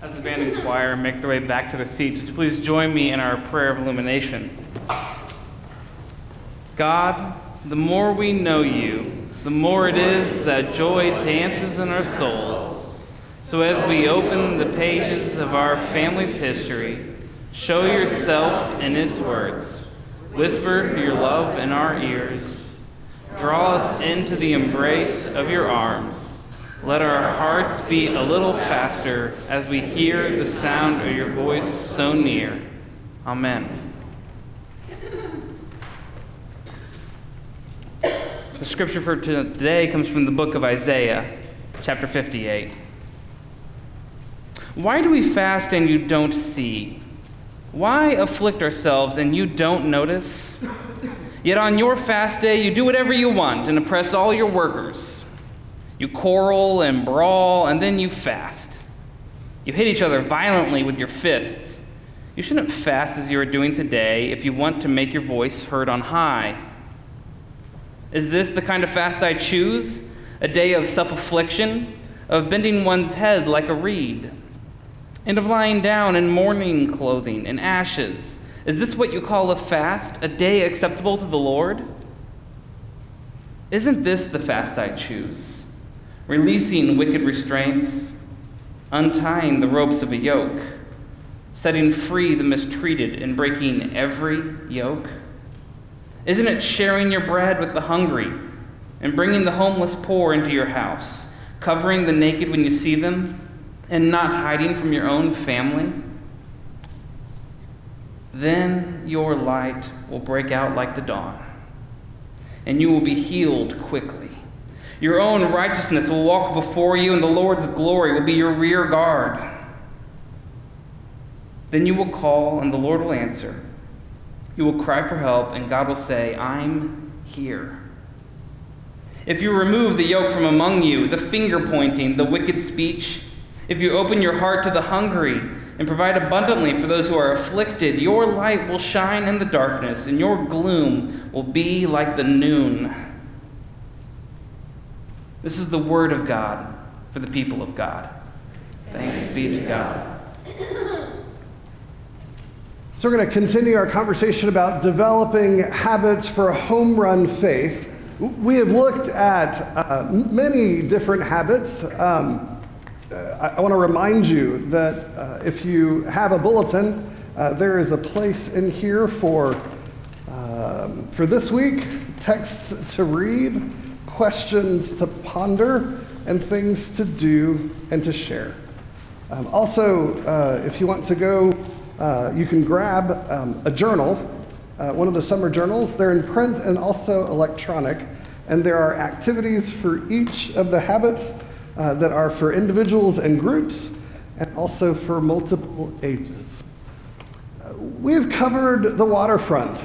As the band and choir make their way back to their seats, would you please join me in our prayer of illumination? God, the more we know you, the more it is that joy dances in our souls. So as we open the pages of our family's history, show yourself in its words. Whisper your love in our ears. Draw us into the embrace of your arms. Let our hearts beat a little faster as we hear the sound of your voice so near. Amen. The scripture for today comes from the book of Isaiah, chapter 58. Why do we fast and you don't see? Why afflict ourselves and you don't notice? Yet on your fast day, you do whatever you want and oppress all your workers. You quarrel and brawl, and then you fast. You hit each other violently with your fists. You shouldn't fast as you are doing today if you want to make your voice heard on high. Is this the kind of fast I choose? A day of self affliction, of bending one's head like a reed, and of lying down in mourning clothing and ashes? Is this what you call a fast, a day acceptable to the Lord? Isn't this the fast I choose? Releasing wicked restraints, untying the ropes of a yoke, setting free the mistreated, and breaking every yoke? Isn't it sharing your bread with the hungry and bringing the homeless poor into your house, covering the naked when you see them, and not hiding from your own family? Then your light will break out like the dawn, and you will be healed quickly. Your own righteousness will walk before you, and the Lord's glory will be your rear guard. Then you will call, and the Lord will answer. You will cry for help, and God will say, I'm here. If you remove the yoke from among you, the finger pointing, the wicked speech, if you open your heart to the hungry and provide abundantly for those who are afflicted, your light will shine in the darkness, and your gloom will be like the noon. This is the word of God for the people of God. Thanks be to God. So, we're going to continue our conversation about developing habits for a home run faith. We have looked at uh, many different habits. Um, uh, I, I want to remind you that uh, if you have a bulletin, uh, there is a place in here for, um, for this week texts to read questions to ponder and things to do and to share. Um, also, uh, if you want to go, uh, you can grab um, a journal, uh, one of the summer journals. They're in print and also electronic, and there are activities for each of the habits uh, that are for individuals and groups, and also for multiple ages. Uh, we've covered the waterfront.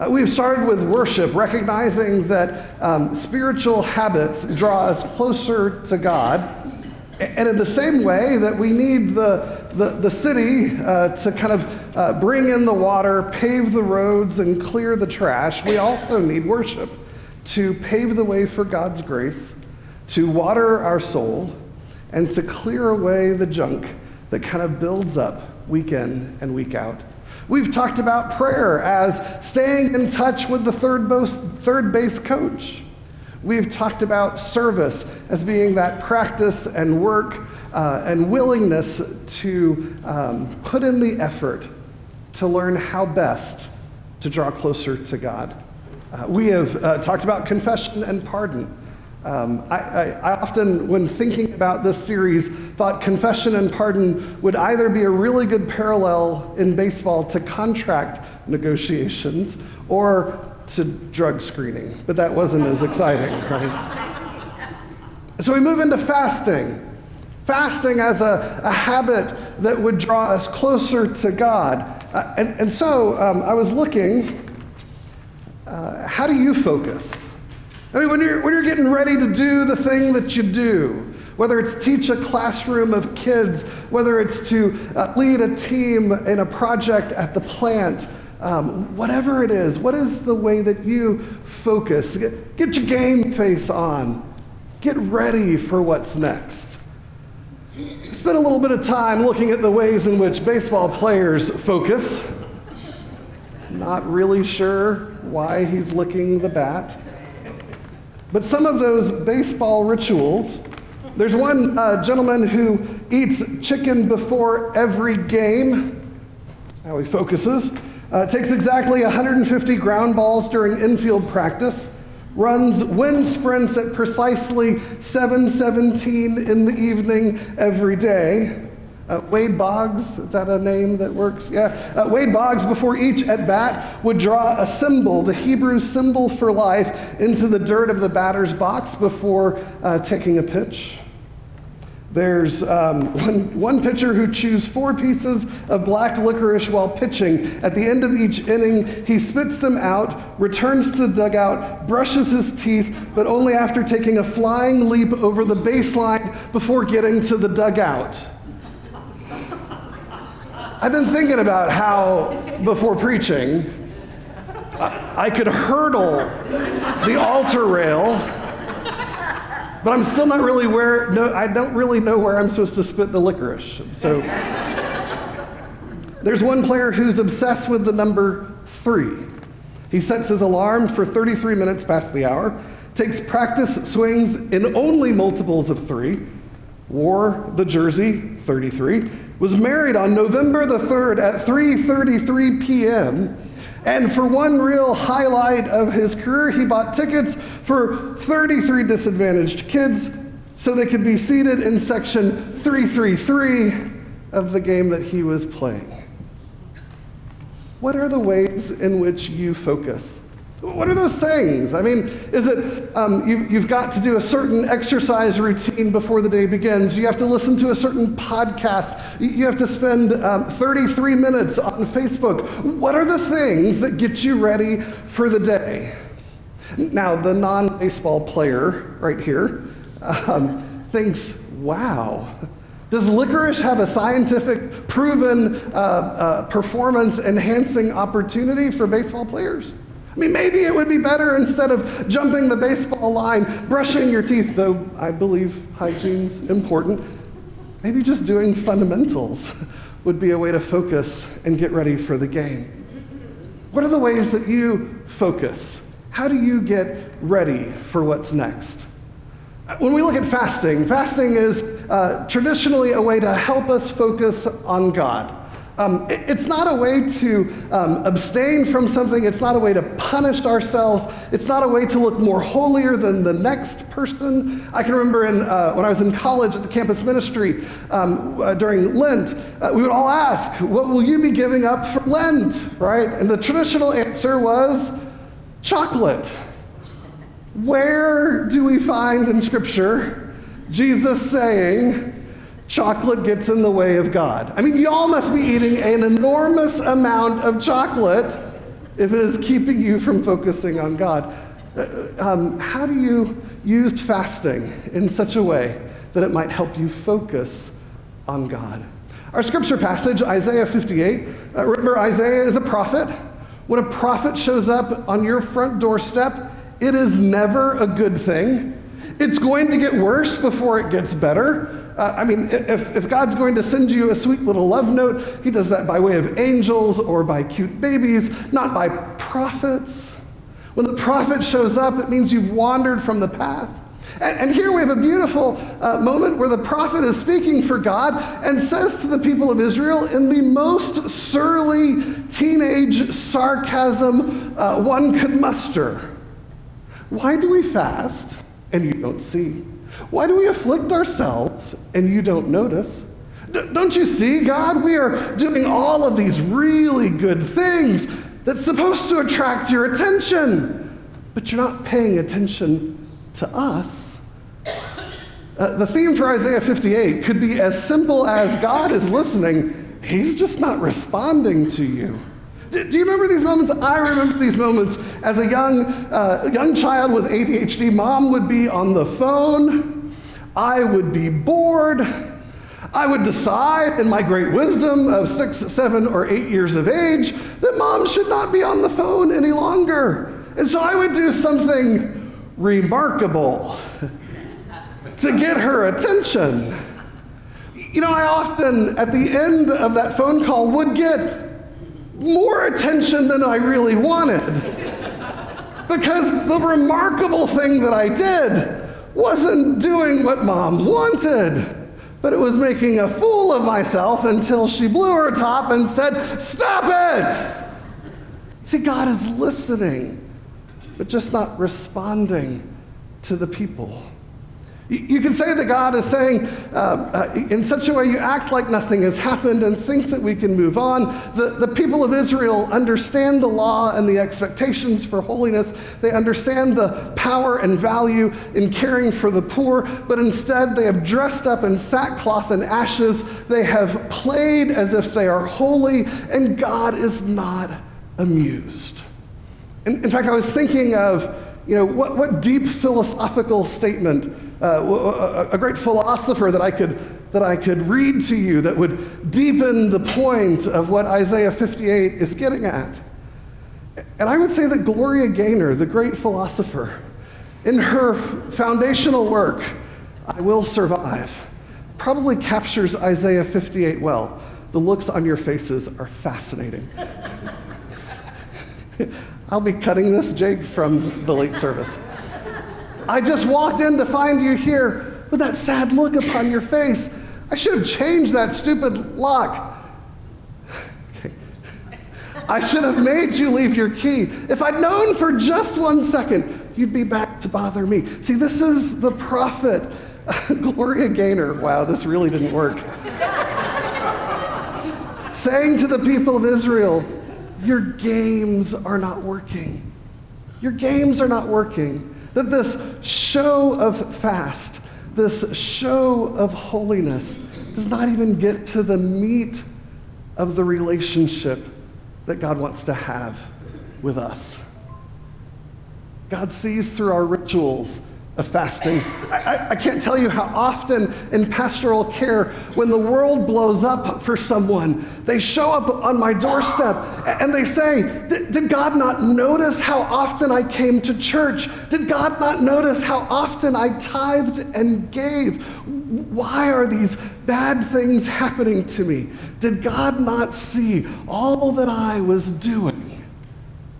Uh, we've started with worship, recognizing that um, spiritual habits draw us closer to God. And in the same way that we need the, the, the city uh, to kind of uh, bring in the water, pave the roads, and clear the trash, we also need worship to pave the way for God's grace, to water our soul, and to clear away the junk that kind of builds up week in and week out. We've talked about prayer as staying in touch with the third base, third base coach. We've talked about service as being that practice and work uh, and willingness to um, put in the effort to learn how best to draw closer to God. Uh, we have uh, talked about confession and pardon. Um, I, I, I, often, when thinking about this series, thought confession and pardon would either be a really good parallel in baseball to contract negotiations or to drug screening, but that wasn't as exciting, right? So we move into fasting. Fasting as a, a habit that would draw us closer to God. Uh, and, and so um, I was looking, uh, how do you focus? I mean, when you're, when you're getting ready to do the thing that you do, whether it's teach a classroom of kids, whether it's to uh, lead a team in a project at the plant, um, whatever it is, what is the way that you focus? Get, get your game face on. Get ready for what's next. spent a little bit of time looking at the ways in which baseball players focus. Not really sure why he's licking the bat. But some of those baseball rituals, there's one uh, gentleman who eats chicken before every game, how he focuses. Uh, takes exactly 150 ground balls during infield practice, runs wind sprints at precisely 7:17 in the evening every day. Uh, Wade Boggs, is that a name that works? Yeah. Uh, Wade Boggs, before each at bat, would draw a symbol, the Hebrew symbol for life, into the dirt of the batter's box before uh, taking a pitch. There's um, one, one pitcher who chews four pieces of black licorice while pitching. At the end of each inning, he spits them out, returns to the dugout, brushes his teeth, but only after taking a flying leap over the baseline before getting to the dugout. I've been thinking about how, before preaching, I, could hurdle the altar rail but I'm still not really where, no, I don't really know where I'm supposed to spit the licorice. So there's one player who's obsessed with the number three. He sets his alarm for 33 minutes past the hour, takes practice swings in only multiples of three, wore the jersey 33, was married on November the 3rd at 3:33 p.m. And for one real highlight of his career, he bought tickets for 33 disadvantaged kids so they could be seated in section 333 of the game that he was playing. What are the ways in which you focus what are those things? I mean, is it um, you, you've got to do a certain exercise routine before the day begins? You have to listen to a certain podcast. You have to spend um, 33 minutes on Facebook. What are the things that get you ready for the day? Now, the non baseball player right here um, thinks, wow. Does licorice have a scientific, proven uh, uh, performance enhancing opportunity for baseball players? I mean, maybe it would be better instead of jumping the baseball line, brushing your teeth, though I believe hygiene's important, maybe just doing fundamentals would be a way to focus and get ready for the game. What are the ways that you focus? How do you get ready for what's next? When we look at fasting, fasting is uh, traditionally a way to help us focus on God. Um, it, it's not a way to um, abstain from something. It's not a way to punish ourselves. It's not a way to look more holier than the next person. I can remember in, uh, when I was in college at the campus ministry um, uh, during Lent, uh, we would all ask, What will you be giving up for Lent? Right? And the traditional answer was chocolate. Where do we find in Scripture Jesus saying, chocolate gets in the way of God. I mean, y'all must be eating an enormous amount of chocolate if it is keeping you from focusing on God. Uh, um, how do you use fasting in such a way that it might help you focus on God? Our scripture passage, Isaiah 58, uh, remember, Isaiah is a prophet. When a prophet shows up on your front doorstep, it is never a good thing. It's going to get worse before it gets better. Uh, I mean, if, if God's going to send you a sweet little love note, He does that by way of angels or by cute babies, not by prophets. When the prophet shows up, it means you've wandered from the path. And, and here we have a beautiful uh, moment where the prophet is speaking for God and says to the people of Israel in the most surly teenage sarcasm uh, one could muster Why do we fast and you don't see? Why do we afflict ourselves and you don't notice? D- don't you see, God? We are doing all of these really good things that's supposed to attract your attention, but you're not paying attention to us. Uh, the theme for Isaiah 58 could be as simple as God is listening, He's just not responding to you. Do you remember these moments? I remember these moments as a young, uh, young child with ADHD. Mom would be on the phone. I would be bored. I would decide, in my great wisdom of six, seven, or eight years of age, that mom should not be on the phone any longer. And so I would do something remarkable to get her attention. You know, I often, at the end of that phone call, would get more attention than I really wanted. because the remarkable thing that I did wasn't doing what mom wanted, but it was making a fool of myself until she blew her top and said, Stop it! See, God is listening, but just not responding to the people. You can say that God is saying, uh, uh, in such a way, you act like nothing has happened and think that we can move on. The, the people of Israel understand the law and the expectations for holiness. They understand the power and value in caring for the poor, but instead they have dressed up in sackcloth and ashes. They have played as if they are holy, and God is not amused. In, in fact, I was thinking of, you know, what, what deep philosophical statement uh, a great philosopher that I, could, that I could read to you that would deepen the point of what Isaiah 58 is getting at. And I would say that Gloria Gaynor, the great philosopher, in her foundational work, I Will Survive, probably captures Isaiah 58 well. The looks on your faces are fascinating. I'll be cutting this, Jake, from the late service. I just walked in to find you here with that sad look upon your face. I should have changed that stupid lock. I should have made you leave your key. If I'd known for just one second, you'd be back to bother me. See, this is the prophet, Gloria Gaynor. Wow, this really didn't work. Saying to the people of Israel, Your games are not working. Your games are not working. That this show of fast, this show of holiness, does not even get to the meat of the relationship that God wants to have with us. God sees through our rituals of fasting. I, I, can't tell you how often in pastoral care, when the world blows up for someone, they show up on my doorstep and they say, Did God not notice how often I came to church? Did God not notice how often I tithed and gave? Why are these bad things happening to me? Did God not see all that I was doing?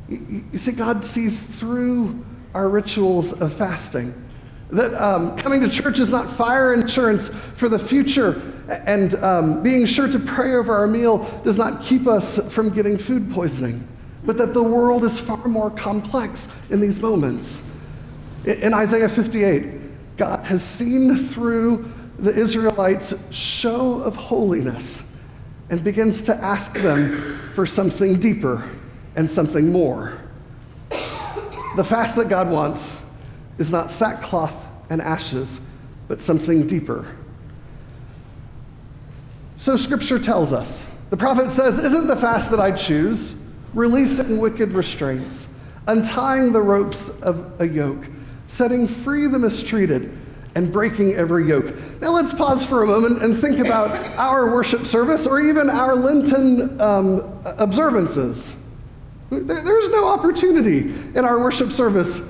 You see, God sees through our rituals of fasting. That um, coming to church is not fire insurance for the future, and um, being sure to pray over our meal does not keep us from getting food poisoning, but that the world is far more complex in these moments. In Isaiah 58, God has seen through the Israelites' show of holiness and begins to ask them for something deeper and something more. The fast that God wants is not sackcloth and ashes, but something deeper. So scripture tells us. The prophet says, Isn't the fast that I choose, releasing wicked restraints, untying the ropes of a yoke, setting free the mistreated, and breaking every yoke. Now let's pause for a moment and think about our worship service or even our Lenten um, observances. There, there's no opportunity in our worship service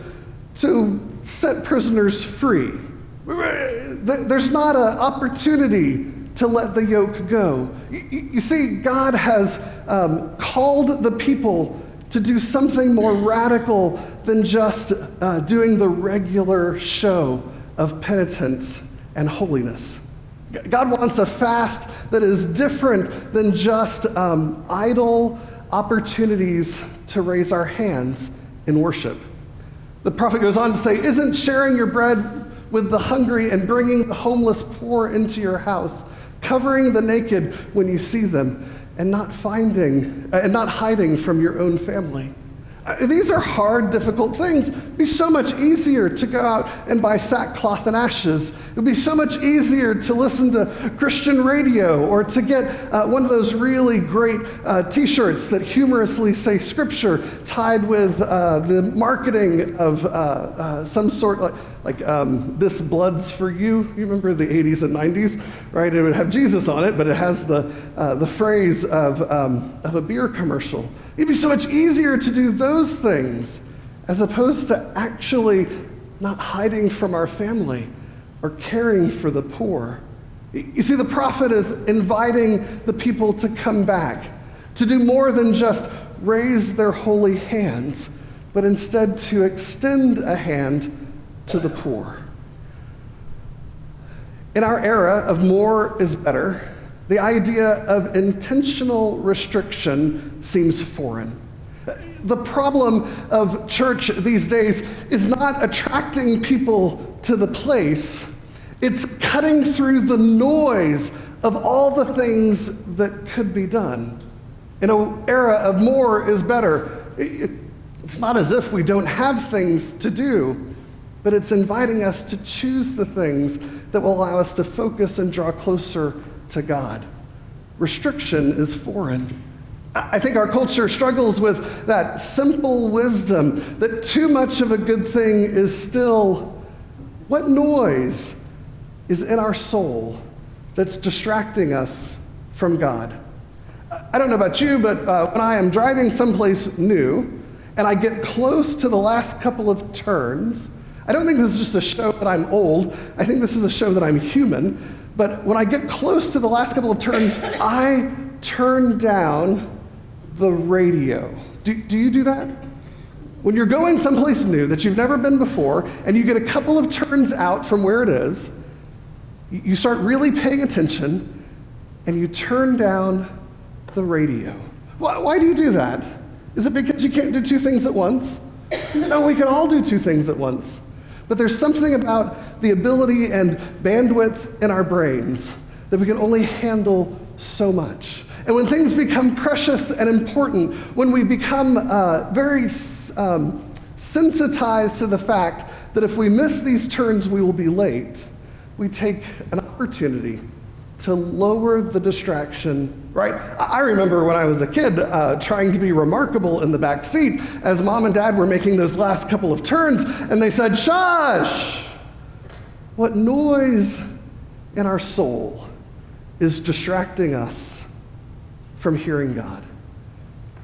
to set prisoners free. There's not an opportunity to let the yoke go. You see, God has um, called the people to do something more radical than just uh, doing the regular show of penitence and holiness. God wants a fast that is different than just um, idle opportunities to raise our hands in worship. The prophet goes on to say, Isn't sharing your bread with the hungry and bringing the homeless poor into your house, covering the naked when you see them, and not finding uh, and not hiding from your own family? Uh, these are hard, difficult things. It'd be so much easier to go out and buy sackcloth and ashes. It would be so much easier to listen to Christian radio or to get uh, one of those really great uh, t shirts that humorously say scripture tied with uh, the marketing of uh, uh, some sort, like, like um, This Blood's for You. You remember the 80s and 90s, right? It would have Jesus on it, but it has the, the phrase of, um, of a beer commercial. It'd be so much easier to do those things as opposed to actually not hiding from our family or caring for the poor. You see, the prophet is inviting the people to come back, to do more than just raise their holy hands, but instead to extend a hand to the poor. In our era of more is better, the idea of intentional restriction seems foreign. The problem of church these days is not attracting people to the place, it's cutting through the noise of all the things that could be done. In an era of more is better, it's not as if we don't have things to do, but it's inviting us to choose the things that will allow us to focus and draw closer to God. Restriction is foreign. I think our culture struggles with that simple wisdom that too much of a good thing is still what noise is in our soul that's distracting us from God. I don't know about you, but uh, when I am driving someplace new and I get close to the last couple of turns, I don't think this is just a show that I'm old. I think this is a show that I'm human. But when I get close to the last couple of turns, I turn down the radio. Do, do you do that? When you're going someplace new that you've never been before, and you get a couple of turns out from where it is, you start really paying attention, and you turn down the radio. Why, why do you do that? Is it because you can't do two things at once? No, we can all do two things at once. But there's something about the ability and bandwidth in our brains that we can only handle so much. And when things become precious and important, when we become uh, very um, sensitized to the fact that if we miss these turns, we will be late, we take an opportunity to lower the distraction, right? I remember when I was a kid uh, trying to be remarkable in the back seat as mom and dad were making those last couple of turns, and they said, Shush! What noise in our soul is distracting us from hearing God?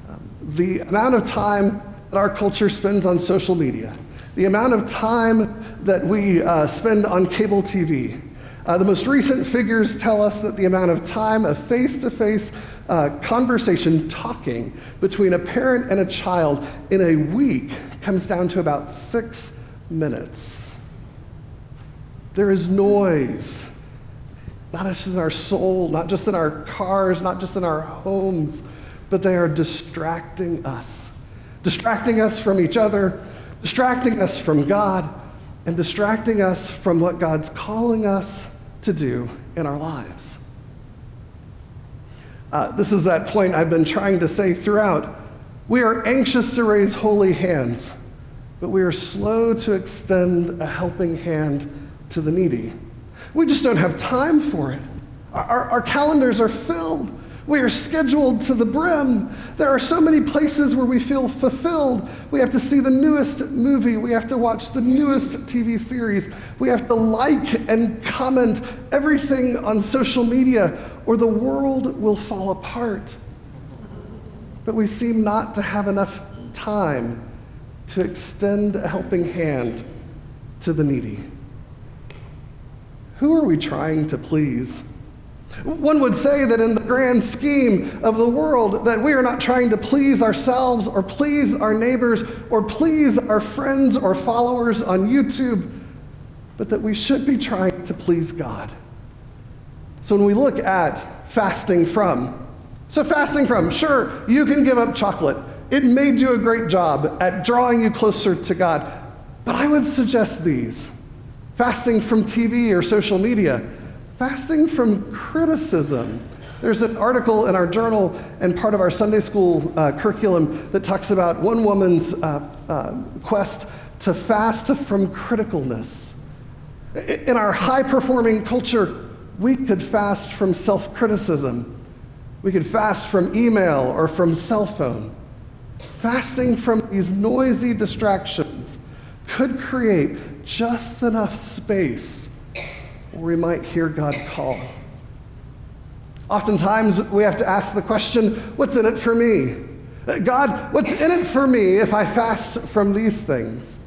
Um, the amount of time that our culture spends on social media, the amount of time that we uh, spend on cable TV, uh, the most recent figures tell us that the amount of time a face to face conversation, talking between a parent and a child in a week comes down to about six minutes. There is noise, not just in our soul, not just in our cars, not just in our homes, but they are distracting us. Distracting us from each other, distracting us from God, and distracting us from what God's calling us to do in our lives. Uh, this is that point I've been trying to say throughout. We are anxious to raise holy hands, but we are slow to extend a helping hand to the needy. We just don't have time for it. Our, our calendars are filled we are scheduled to the brim. There are so many places where we feel fulfilled. We have to see the newest movie. We have to watch the newest TV series. We have to like and comment everything on social media, or the world will fall apart. But we seem not to have enough time to extend a helping hand to the needy. Who are we trying to please? One would say that in the grand scheme of the world, that we are not trying to please ourselves or please our neighbors or please our friends or followers on YouTube, but that we should be trying to please God. So when we look at fasting from, so fasting from, sure, you can give up chocolate. It may do a great job at drawing you closer to God. But I would suggest these fasting from TV or social media Fasting from criticism. There's an article in our journal and part of our Sunday school uh, curriculum that talks about one woman's uh, uh, quest to fast from criticalness. In our high performing culture, we could fast from self criticism. We could fast from email or from cell phone. Fasting from these noisy distractions could create just enough space we might hear God call. Oftentimes, we have to ask the question what's in it for me? God, what's in it for me if I fast from these things?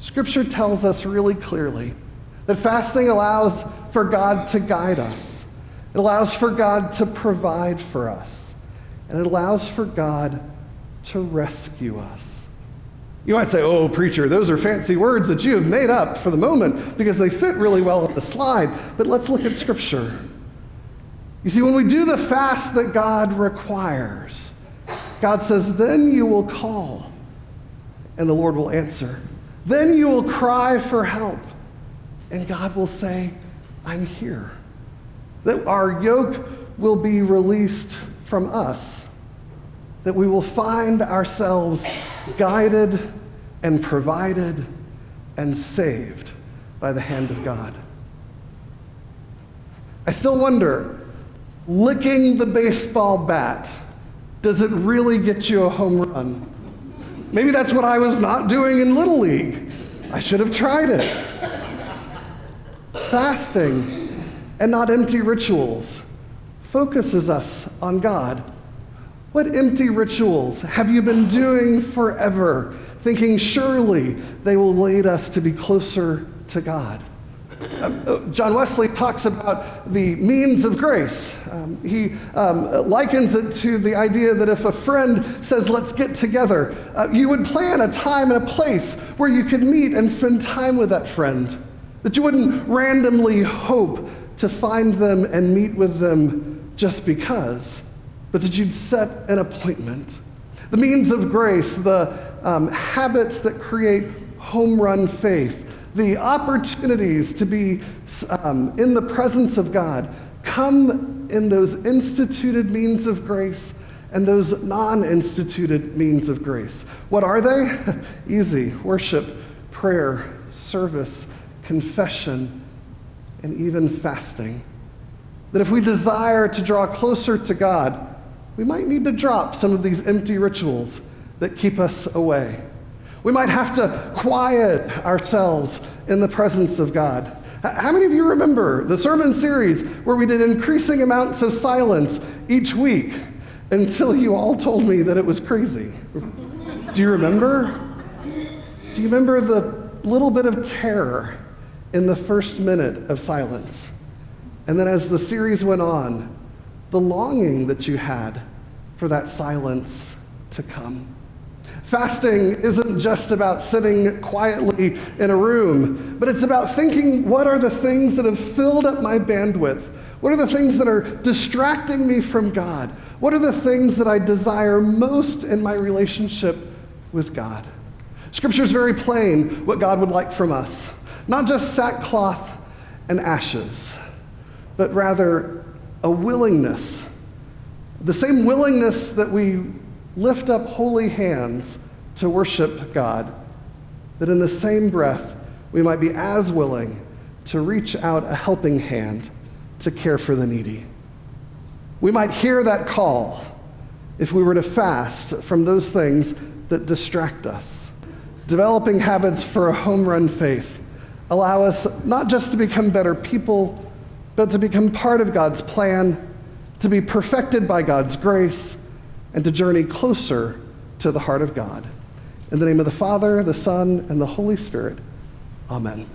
Scripture tells us really clearly that fasting allows for God to guide us. It allows for God to provide for us. And it allows for God to rescue us. You might say, oh, preacher, those are fancy words that you have made up for the moment because they fit really well on the slide. But let's look at Scripture. You see, when we do the fast that God requires, God says, then you will call and the Lord will answer. Then you will cry for help and God will say, I'm here. That our yoke will be released from us. That we will find ourselves guided and provided and saved by the hand of God. I still wonder licking the baseball bat, does it really get you a home run? Maybe that's what I was not doing in Little League. I should have tried it. Fasting and not empty rituals focuses us on God. What empty rituals have you been doing forever, thinking surely they will lead us to be closer to God? Um, John Wesley talks about the means of grace. Um, he um, likens it to the idea that if a friend says, Let's get together, uh, you would plan a time and a place where you could meet and spend time with that friend. That you wouldn't randomly hope to find them and meet with them just because, but that you'd set an appointment. The means of grace, the um, habits that create home run faith, the opportunities to be um, in the presence of God come in those instituted means of grace and those non instituted means of grace. What are they? Easy worship, prayer, service, confession, and even fasting. That if we desire to draw closer to God, we might need to drop some of these empty rituals that keep us away. We might have to quiet ourselves in the presence of God. How many of you remember the sermon series where we did increasing amounts of silence each week until you all told me that it was crazy? Do you remember? Do you remember the little bit of terror in the first minute of silence? And then as the series went on, the longing that you had for that silence to come. Fasting isn't just about sitting quietly in a room, but it's about thinking what are the things that have filled up my bandwidth? What are the things that are distracting me from God? What are the things that I desire most in my relationship with God? Scripture is very plain what God would like from us not just sackcloth and ashes, but rather a willingness, the same willingness that we lift up holy hands to worship God, that in the same breath we might be as willing to reach out a helping hand to care for the needy. We might hear that call if we were to fast from those things that distract us. Developing habits for a home run faith allow us not just to become better people, but to become part of God's plan, to be perfected by God's grace and to journey closer to the heart of God. In the name of the Father, the Son, and the Holy Spirit, amen.